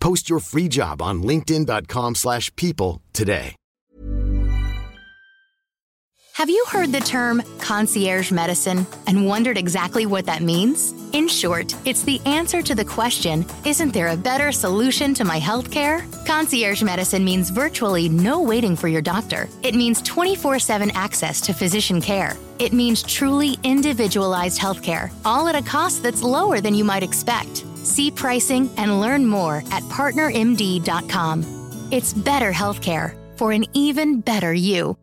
Post your free job on linkedin.com/people slash people today. Have you heard the term concierge medicine and wondered exactly what that means? In short, it's the answer to the question Isn't there a better solution to my healthcare? Concierge medicine means virtually no waiting for your doctor. It means 24 7 access to physician care. It means truly individualized healthcare, all at a cost that's lower than you might expect. See pricing and learn more at partnermd.com. It's better healthcare for an even better you.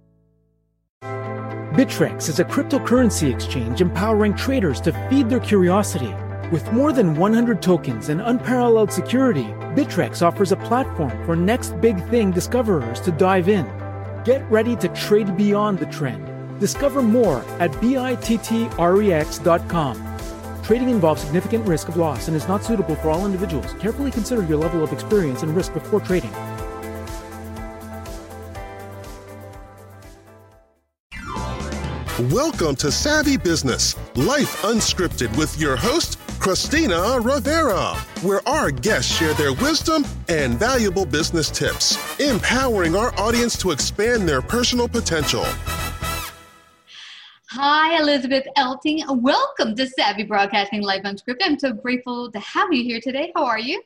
Bittrex is a cryptocurrency exchange empowering traders to feed their curiosity. With more than 100 tokens and unparalleled security, Bittrex offers a platform for next big thing discoverers to dive in. Get ready to trade beyond the trend. Discover more at bittrex.com. Trading involves significant risk of loss and is not suitable for all individuals. Carefully consider your level of experience and risk before trading. Welcome to Savvy Business, Life Unscripted with your host, Christina Rivera, where our guests share their wisdom and valuable business tips, empowering our audience to expand their personal potential. Hi, Elizabeth Elting. Welcome to Savvy Broadcasting Life Unscripted. I'm so grateful to have you here today. How are you?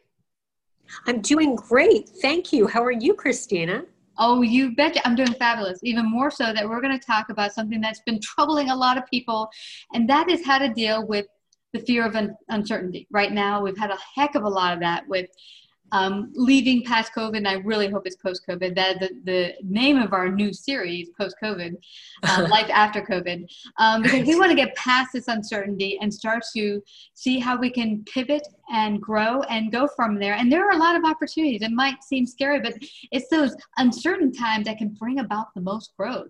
I'm doing great. Thank you. How are you, Christina? Oh, you betcha. I'm doing fabulous. Even more so that we're going to talk about something that's been troubling a lot of people, and that is how to deal with the fear of un- uncertainty. Right now, we've had a heck of a lot of that with um, leaving past COVID, and I really hope it's post COVID. That the, the name of our new series, post COVID, uh, life after COVID, um, because we want to get past this uncertainty and start to see how we can pivot and grow and go from there. And there are a lot of opportunities. It might seem scary, but it's those uncertain times that can bring about the most growth.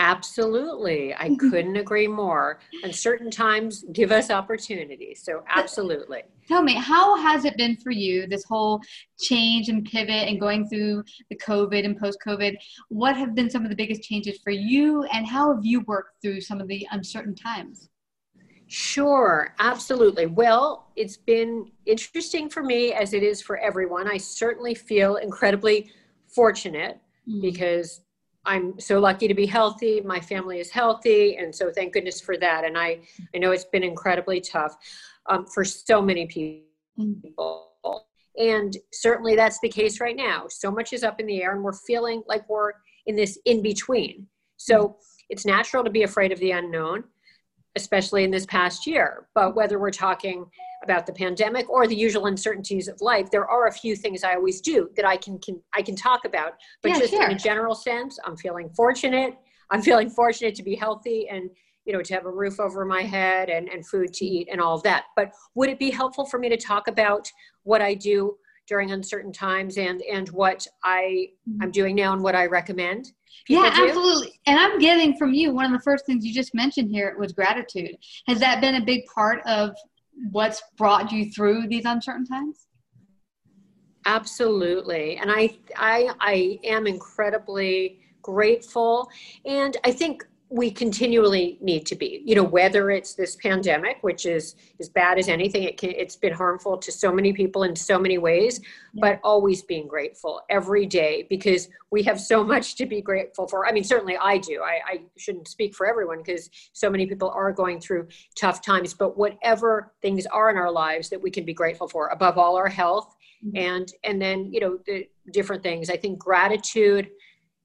Absolutely. I couldn't agree more. And certain times give us opportunities. So, absolutely. Tell me, how has it been for you, this whole change and pivot and going through the COVID and post COVID? What have been some of the biggest changes for you, and how have you worked through some of the uncertain times? Sure, absolutely. Well, it's been interesting for me as it is for everyone. I certainly feel incredibly fortunate mm-hmm. because I'm so lucky to be healthy. My family is healthy, and so thank goodness for that. And I, I know it's been incredibly tough um, for so many people, and certainly that's the case right now. So much is up in the air, and we're feeling like we're in this in between. So it's natural to be afraid of the unknown, especially in this past year. But whether we're talking about the pandemic or the usual uncertainties of life, there are a few things I always do that I can, can I can talk about. But yeah, just sure. in a general sense, I'm feeling fortunate. I'm feeling fortunate to be healthy and you know to have a roof over my head and, and food to eat and all of that. But would it be helpful for me to talk about what I do during uncertain times and and what I mm-hmm. I'm doing now and what I recommend? Yeah, absolutely. And I'm getting from you one of the first things you just mentioned here was gratitude. Has that been a big part of what's brought you through these uncertain times? Absolutely. And I I I am incredibly grateful and I think we continually need to be you know whether it's this pandemic which is as bad as anything it can it's been harmful to so many people in so many ways yeah. but always being grateful every day because we have so much to be grateful for i mean certainly i do i, I shouldn't speak for everyone because so many people are going through tough times but whatever things are in our lives that we can be grateful for above all our health mm-hmm. and and then you know the different things i think gratitude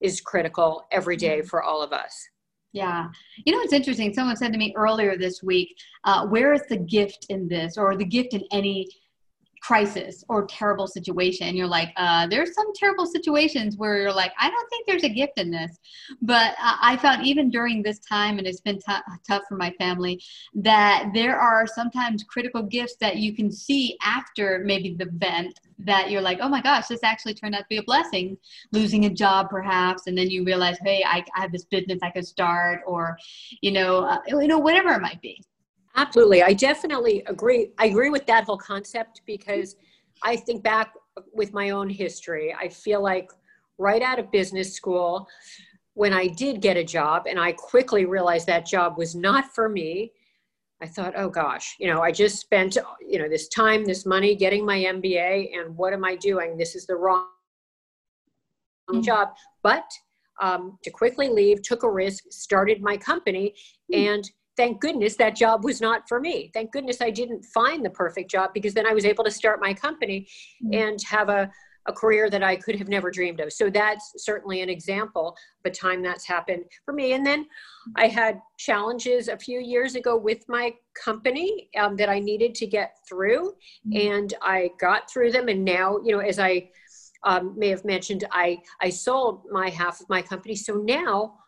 is critical every day mm-hmm. for all of us yeah. You know, it's interesting. Someone said to me earlier this week, uh, where is the gift in this or the gift in any crisis or terrible situation you're like uh, there's some terrible situations where you're like i don't think there's a gift in this. But i found even during this time and it's been t- tough for my family that there are sometimes critical gifts that you can see after maybe the event that you're like oh my gosh this actually turned out to be a blessing. Losing a job perhaps and then you realize hey i, I have this business i could start or you know uh, you know whatever it might be Absolutely. I definitely agree. I agree with that whole concept because I think back with my own history. I feel like right out of business school, when I did get a job and I quickly realized that job was not for me, I thought, oh gosh, you know, I just spent, you know, this time, this money getting my MBA, and what am I doing? This is the wrong mm-hmm. job. But um, to quickly leave, took a risk, started my company, mm-hmm. and thank goodness that job was not for me. Thank goodness I didn't find the perfect job because then I was able to start my company mm-hmm. and have a, a career that I could have never dreamed of. So that's certainly an example of a time that's happened for me. And then I had challenges a few years ago with my company um, that I needed to get through, mm-hmm. and I got through them. And now, you know, as I um, may have mentioned, I I sold my half of my company. So now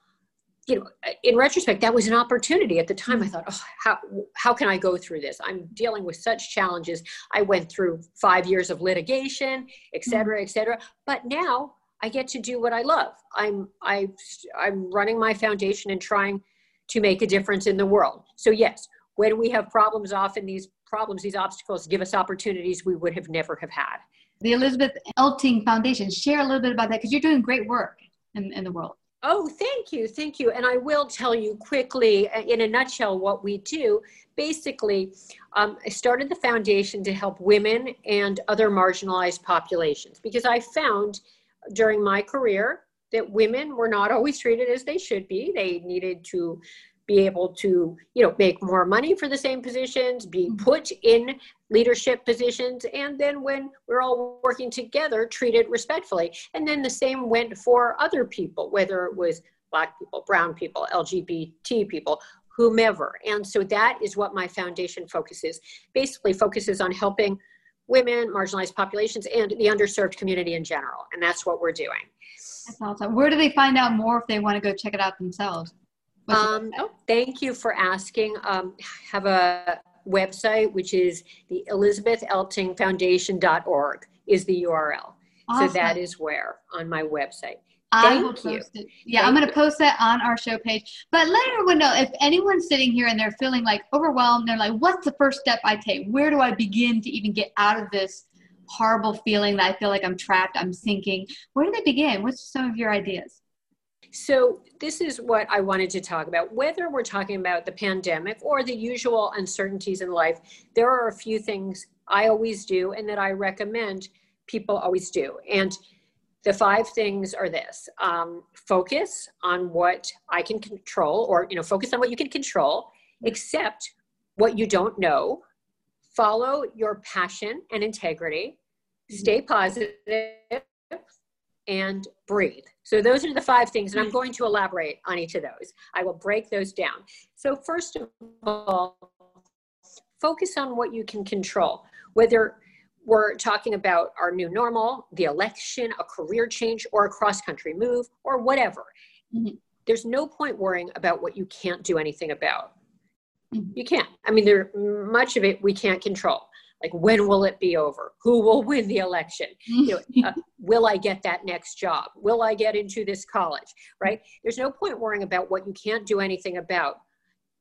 you know, in retrospect, that was an opportunity. At the time, I mm-hmm. thought, oh, how, how can I go through this? I'm dealing with such challenges. I went through five years of litigation, et mm-hmm. cetera, et cetera. But now I get to do what I love. I'm, I, I'm running my foundation and trying to make a difference in the world. So, yes, when we have problems, often these problems, these obstacles give us opportunities we would have never have had. The Elizabeth Elting Foundation, share a little bit about that because you're doing great work in, in the world. Oh, thank you. Thank you. And I will tell you quickly, uh, in a nutshell, what we do. Basically, um, I started the foundation to help women and other marginalized populations because I found during my career that women were not always treated as they should be. They needed to be able to you know make more money for the same positions be mm-hmm. put in leadership positions and then when we're all working together treated respectfully. And then the same went for other people whether it was black people brown people lgbt people whomever. And so that is what my foundation focuses basically focuses on helping women marginalized populations and the underserved community in general. And that's what we're doing. That's awesome. Where do they find out more if they want to go check it out themselves? Um, oh, thank you for asking. Um, have a website which is the Elizabeth Elting Foundation.org is the URL. Awesome. So that is where on my website. I will post you. it. Yeah, Thank I'm going to post that on our show page. But let everyone know if anyone's sitting here and they're feeling like overwhelmed, they're like, what's the first step I take? Where do I begin to even get out of this horrible feeling that I feel like I'm trapped, I'm sinking? Where do they begin? What's some of your ideas? So, this is what I wanted to talk about. Whether we're talking about the pandemic or the usual uncertainties in life, there are a few things I always do and that I recommend people always do. And the five things are this um, focus on what I can control, or, you know, focus on what you can control, accept what you don't know, follow your passion and integrity, stay positive, and breathe. So those are the five things, and I'm going to elaborate on each of those. I will break those down. So first of all, focus on what you can control, whether we're talking about our new normal, the election, a career change, or a cross country move, or whatever. Mm-hmm. There's no point worrying about what you can't do anything about. Mm-hmm. You can't. I mean, there much of it we can't control like when will it be over who will win the election you know, uh, will i get that next job will i get into this college right there's no point worrying about what you can't do anything about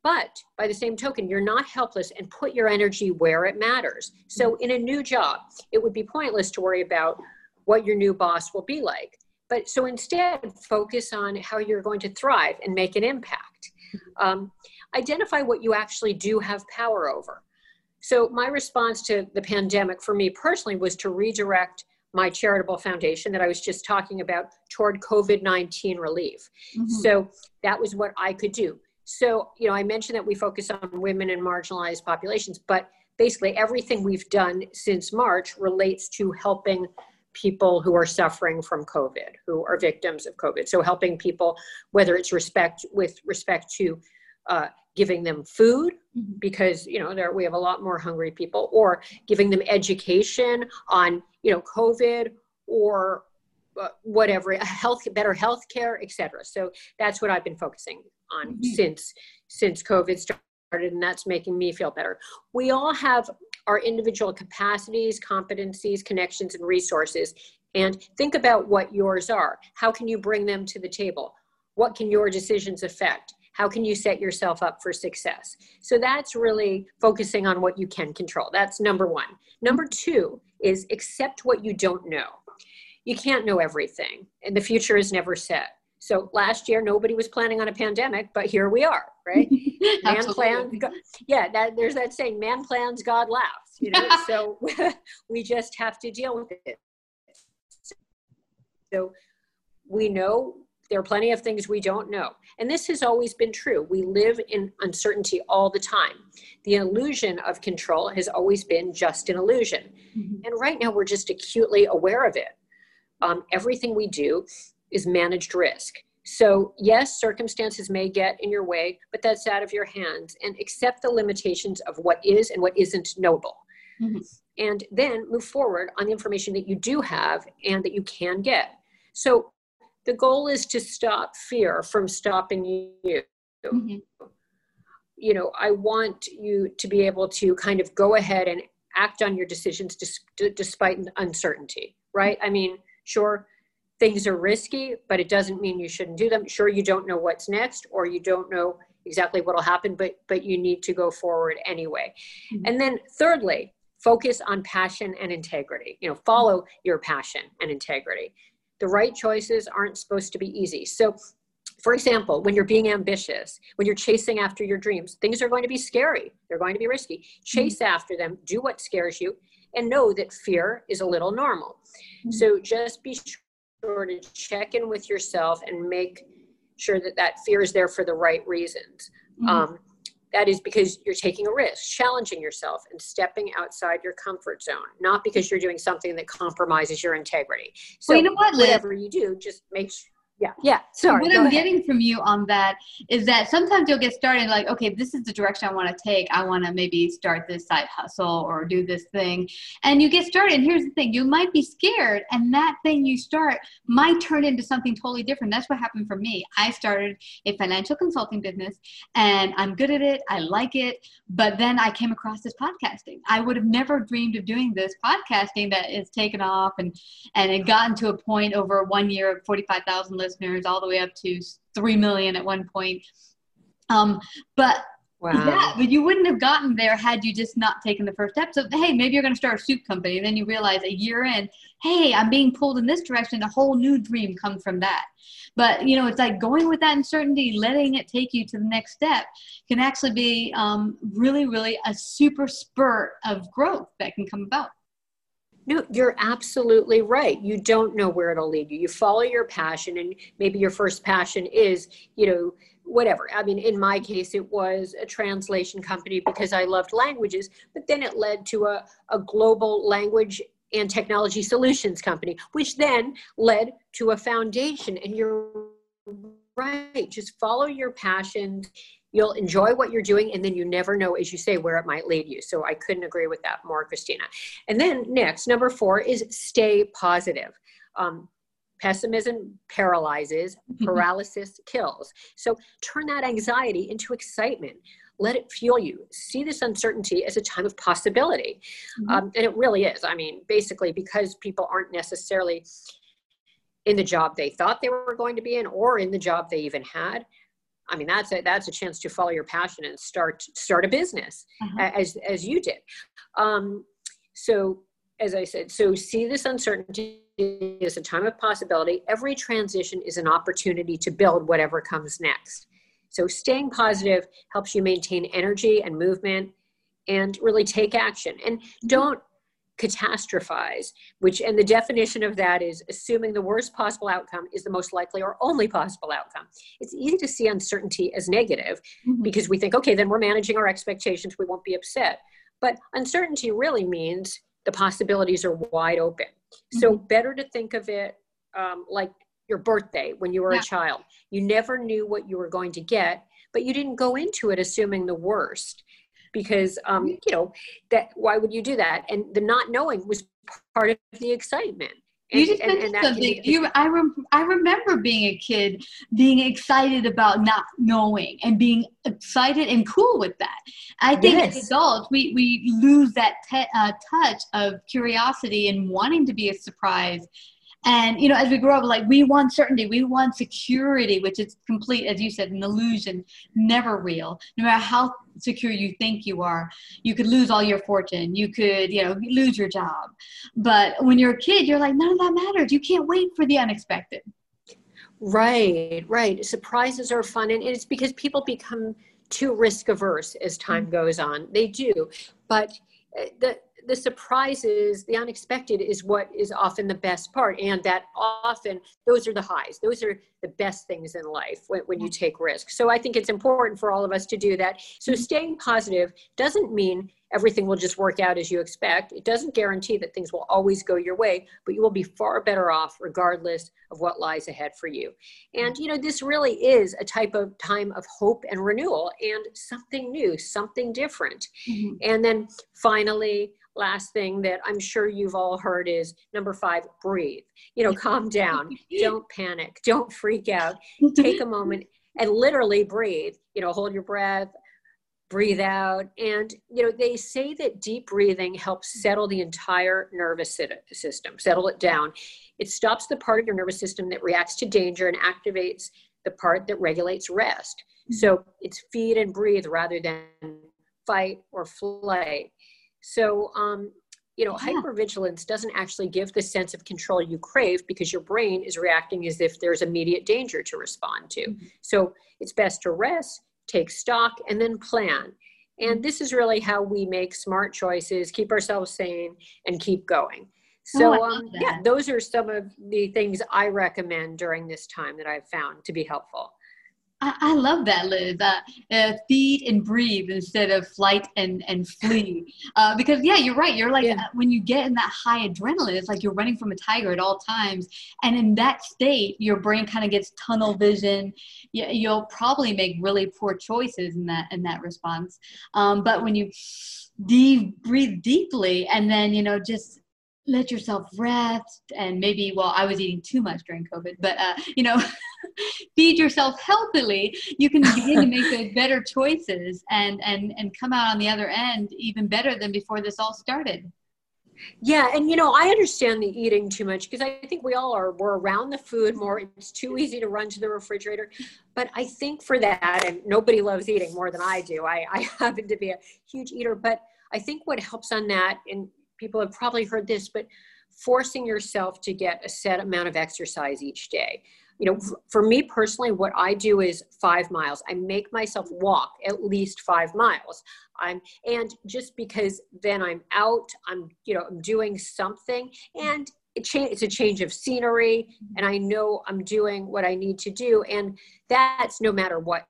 but by the same token, you're not helpless and put your energy where it matters. So, in a new job, it would be pointless to worry about what your new boss will be like. But so instead, focus on how you're going to thrive and make an impact. Um, identify what you actually do have power over. So, my response to the pandemic for me personally was to redirect my charitable foundation that I was just talking about toward COVID 19 relief. Mm-hmm. So, that was what I could do. So, you know, I mentioned that we focus on women and marginalized populations, but basically everything we've done since March relates to helping people who are suffering from COVID, who are victims of COVID. So helping people, whether it's respect with respect to uh, giving them food, mm-hmm. because you know there we have a lot more hungry people, or giving them education on you know COVID or uh, whatever health better health care etc so that's what i've been focusing on mm-hmm. since since covid started and that's making me feel better. We all have our individual capacities competencies connections and resources and think about what yours are. How can you bring them to the table? What can your decisions affect how can you set yourself up for success? So that's really focusing on what you can control. That's number one. Number two is accept what you don't know. You can't know everything and the future is never set. So last year nobody was planning on a pandemic but here we are right? Man plans yeah that, there's that saying man plans god laughs you know? So we just have to deal with it. So we know there are plenty of things we don't know. And this has always been true. We live in uncertainty all the time. The illusion of control has always been just an illusion. Mm-hmm. And right now, we're just acutely aware of it um, everything we do is managed risk. So, yes, circumstances may get in your way, but that's out of your hands and accept the limitations of what is and what isn't knowable. Mm-hmm. And then move forward on the information that you do have and that you can get. So, the goal is to stop fear from stopping you. Mm-hmm. You know, I want you to be able to kind of go ahead and act on your decisions despite uncertainty, right? I mean, Sure, things are risky, but it doesn't mean you shouldn't do them. Sure, you don't know what's next or you don't know exactly what will happen, but but you need to go forward anyway. Mm-hmm. And then thirdly, focus on passion and integrity. You know, follow your passion and integrity. The right choices aren't supposed to be easy. So for example, when you're being ambitious, when you're chasing after your dreams, things are going to be scary. They're going to be risky. Chase mm-hmm. after them, do what scares you, and know that fear is a little normal. Mm-hmm. So just be sure to check in with yourself and make sure that that fear is there for the right reasons. Mm-hmm. Um, that is because you're taking a risk, challenging yourself, and stepping outside your comfort zone, not because you're doing something that compromises your integrity. So, well, you know what, Liz? whatever you do, just make sure yeah. Yeah. Sorry what i'm ahead. getting from you on that is that sometimes you'll get started like okay this is the direction i want to take. I want to maybe start this side hustle or do this thing. And you get started and here's the thing you might be scared and that thing you start might turn into something totally different. That's what happened for me. I started a financial consulting business and i'm good at it i like it but then i came across this podcasting. I would have never dreamed of doing this podcasting that is taken off and and it gotten to a point over one year of 45000 listeners, all the way up to three million at one point. Um, but Wow. Yeah, but you wouldn't have gotten there had you just not taken the first step. So, hey, maybe you're going to start a soup company. And then you realize a year in, hey, I'm being pulled in this direction. A whole new dream comes from that. But, you know, it's like going with that uncertainty, letting it take you to the next step can actually be um, really, really a super spurt of growth that can come about. No, you're absolutely right. You don't know where it'll lead you. You follow your passion, and maybe your first passion is, you know, whatever. I mean, in my case, it was a translation company because I loved languages, but then it led to a, a global language and technology solutions company, which then led to a foundation. And you're right, just follow your passions you'll enjoy what you're doing and then you never know as you say where it might lead you so i couldn't agree with that more christina and then next number four is stay positive um, pessimism paralyzes, paralysis kills. So turn that anxiety into excitement. Let it fuel you. See this uncertainty as a time of possibility. Mm-hmm. Um, and it really is. I mean, basically, because people aren't necessarily in the job they thought they were going to be in or in the job they even had. I mean, that's a, that's a chance to follow your passion and start start a business uh-huh. as as you did. Um, so as I said, so see this uncertainty as a time of possibility. Every transition is an opportunity to build whatever comes next. So staying positive helps you maintain energy and movement and really take action. And mm-hmm. don't catastrophize, which, and the definition of that is assuming the worst possible outcome is the most likely or only possible outcome. It's easy to see uncertainty as negative mm-hmm. because we think, okay, then we're managing our expectations, we won't be upset. But uncertainty really means the possibilities are wide open. Mm-hmm. So, better to think of it um, like your birthday when you were yeah. a child. You never knew what you were going to get, but you didn't go into it assuming the worst because um, you know that why would you do that? And the not knowing was part of the excitement. And, you just and, mentioned and something. You, I, rem- I remember being a kid, being excited about not knowing, and being excited and cool with that. I think yes. as adults, we we lose that te- uh, touch of curiosity and wanting to be a surprise and you know, as we grow up, like we want certainty, we want security, which is complete, as you said, an illusion, never real. No matter how secure you think you are, you could lose all your fortune, you could, you know, lose your job. But when you're a kid, you're like, none of that matters. You can't wait for the unexpected. Right, right. Surprises are fun, and it's because people become too risk averse as time mm-hmm. goes on. They do, but uh, the the surprises, the unexpected is what is often the best part. And that often those are the highs. Those are the best things in life when, when you take risks. So I think it's important for all of us to do that. So mm-hmm. staying positive doesn't mean everything will just work out as you expect. It doesn't guarantee that things will always go your way, but you will be far better off regardless of what lies ahead for you. And, you know, this really is a type of time of hope and renewal and something new, something different. Mm-hmm. And then finally, last thing that I'm sure you've all heard is number five, breathe. You know, calm down. Don't panic. Don't freak out. Take a moment and literally breathe. You know, hold your breath, breathe out. And, you know, they say that deep breathing helps settle the entire nervous system, settle it down. It stops the part of your nervous system that reacts to danger and activates the part that regulates rest. So it's feed and breathe rather than fight or flight. So, um, you know, yeah. hypervigilance doesn't actually give the sense of control you crave because your brain is reacting as if there's immediate danger to respond to. Mm-hmm. So it's best to rest, take stock, and then plan. And this is really how we make smart choices, keep ourselves sane, and keep going. Oh, so, oh, um, yeah, those are some of the things I recommend during this time that I've found to be helpful. I, I love that, Liz. Uh, uh, feed and breathe instead of flight and, and flee. Uh, because, yeah, you're right. You're like, yeah. Uh, when you get in that high adrenaline, it's like you're running from a tiger at all times. And in that state, your brain kind of gets tunnel vision. You, you'll probably make really poor choices in that, in that response. Um, but when you deep, breathe deeply and then, you know, just let yourself rest and maybe well i was eating too much during covid but uh, you know feed yourself healthily you can begin to make those better choices and and and come out on the other end even better than before this all started yeah, and you know, I understand the eating too much because I think we all are. We're around the food more. It's too easy to run to the refrigerator. But I think for that, and nobody loves eating more than I do. I, I happen to be a huge eater, but I think what helps on that, and people have probably heard this, but forcing yourself to get a set amount of exercise each day. You know, for me personally, what I do is five miles. I make myself walk at least five miles. I'm and just because then I'm out, I'm you know I'm doing something, and it cha- it's a change of scenery, and I know I'm doing what I need to do, and that's no matter what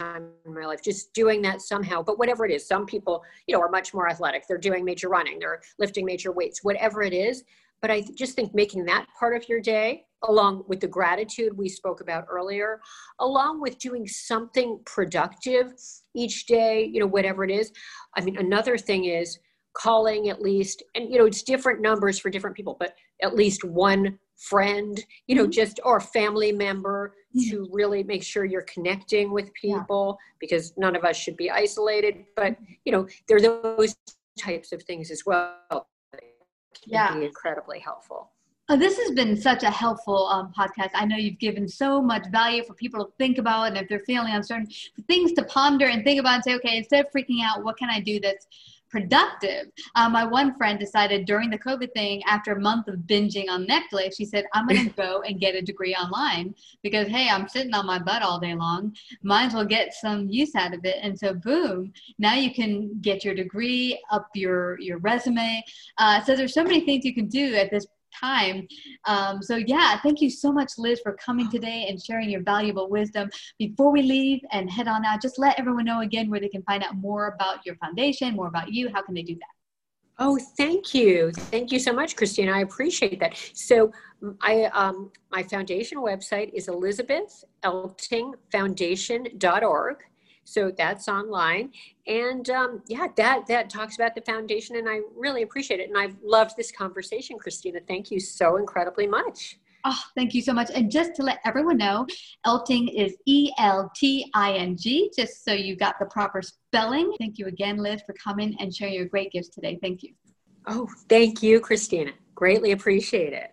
time in my life just doing that somehow but whatever it is some people you know are much more athletic. They're doing major running they're lifting major weights whatever it is. But i just think making that part of your day along with the gratitude we spoke about earlier along with doing something productive each day you know whatever it is. I mean another thing is calling at least and you know it's different numbers for different people but at least one friend, you know, Mm-hmm. just or family member to really make sure you're connecting with people because none of us should be isolated. But you know, there are those types of things as well. can Yeah. be incredibly helpful. Oh, this has been such a helpful um, podcast. I know you've given so much value for people to think about, and if they're feeling uncertain, things to ponder and think about and say, okay, instead of freaking out, what can I do that's productive? Um, my one friend decided during the COVID thing, after a month of binging on Netflix, she said, I'm going to go and get a degree online because, hey, I'm sitting on my butt all day long. Might as well get some use out of it. And so, boom, now you can get your degree, up your, your resume. Uh, so, there's so many things you can do at this time. Um, so, yeah, thank you so much, Liz, for coming today and sharing your valuable wisdom. Before we leave and head on out, just let everyone know again where they can find out more about your foundation, more about you. How can they do that? Oh, thank you. Thank you so much, Christine. I appreciate that. So I um, my foundation website is elizabetheltingfoundation.org. So that's online. And um, yeah, that that talks about the foundation and I really appreciate it. And I've loved this conversation, Christina. Thank you so incredibly much. Oh, thank you so much. And just to let everyone know, Elting is E L T I N G, just so you got the proper spelling. Thank you again, Liz, for coming and sharing your great gifts today. Thank you. Oh, thank you, Christina. Greatly appreciate it.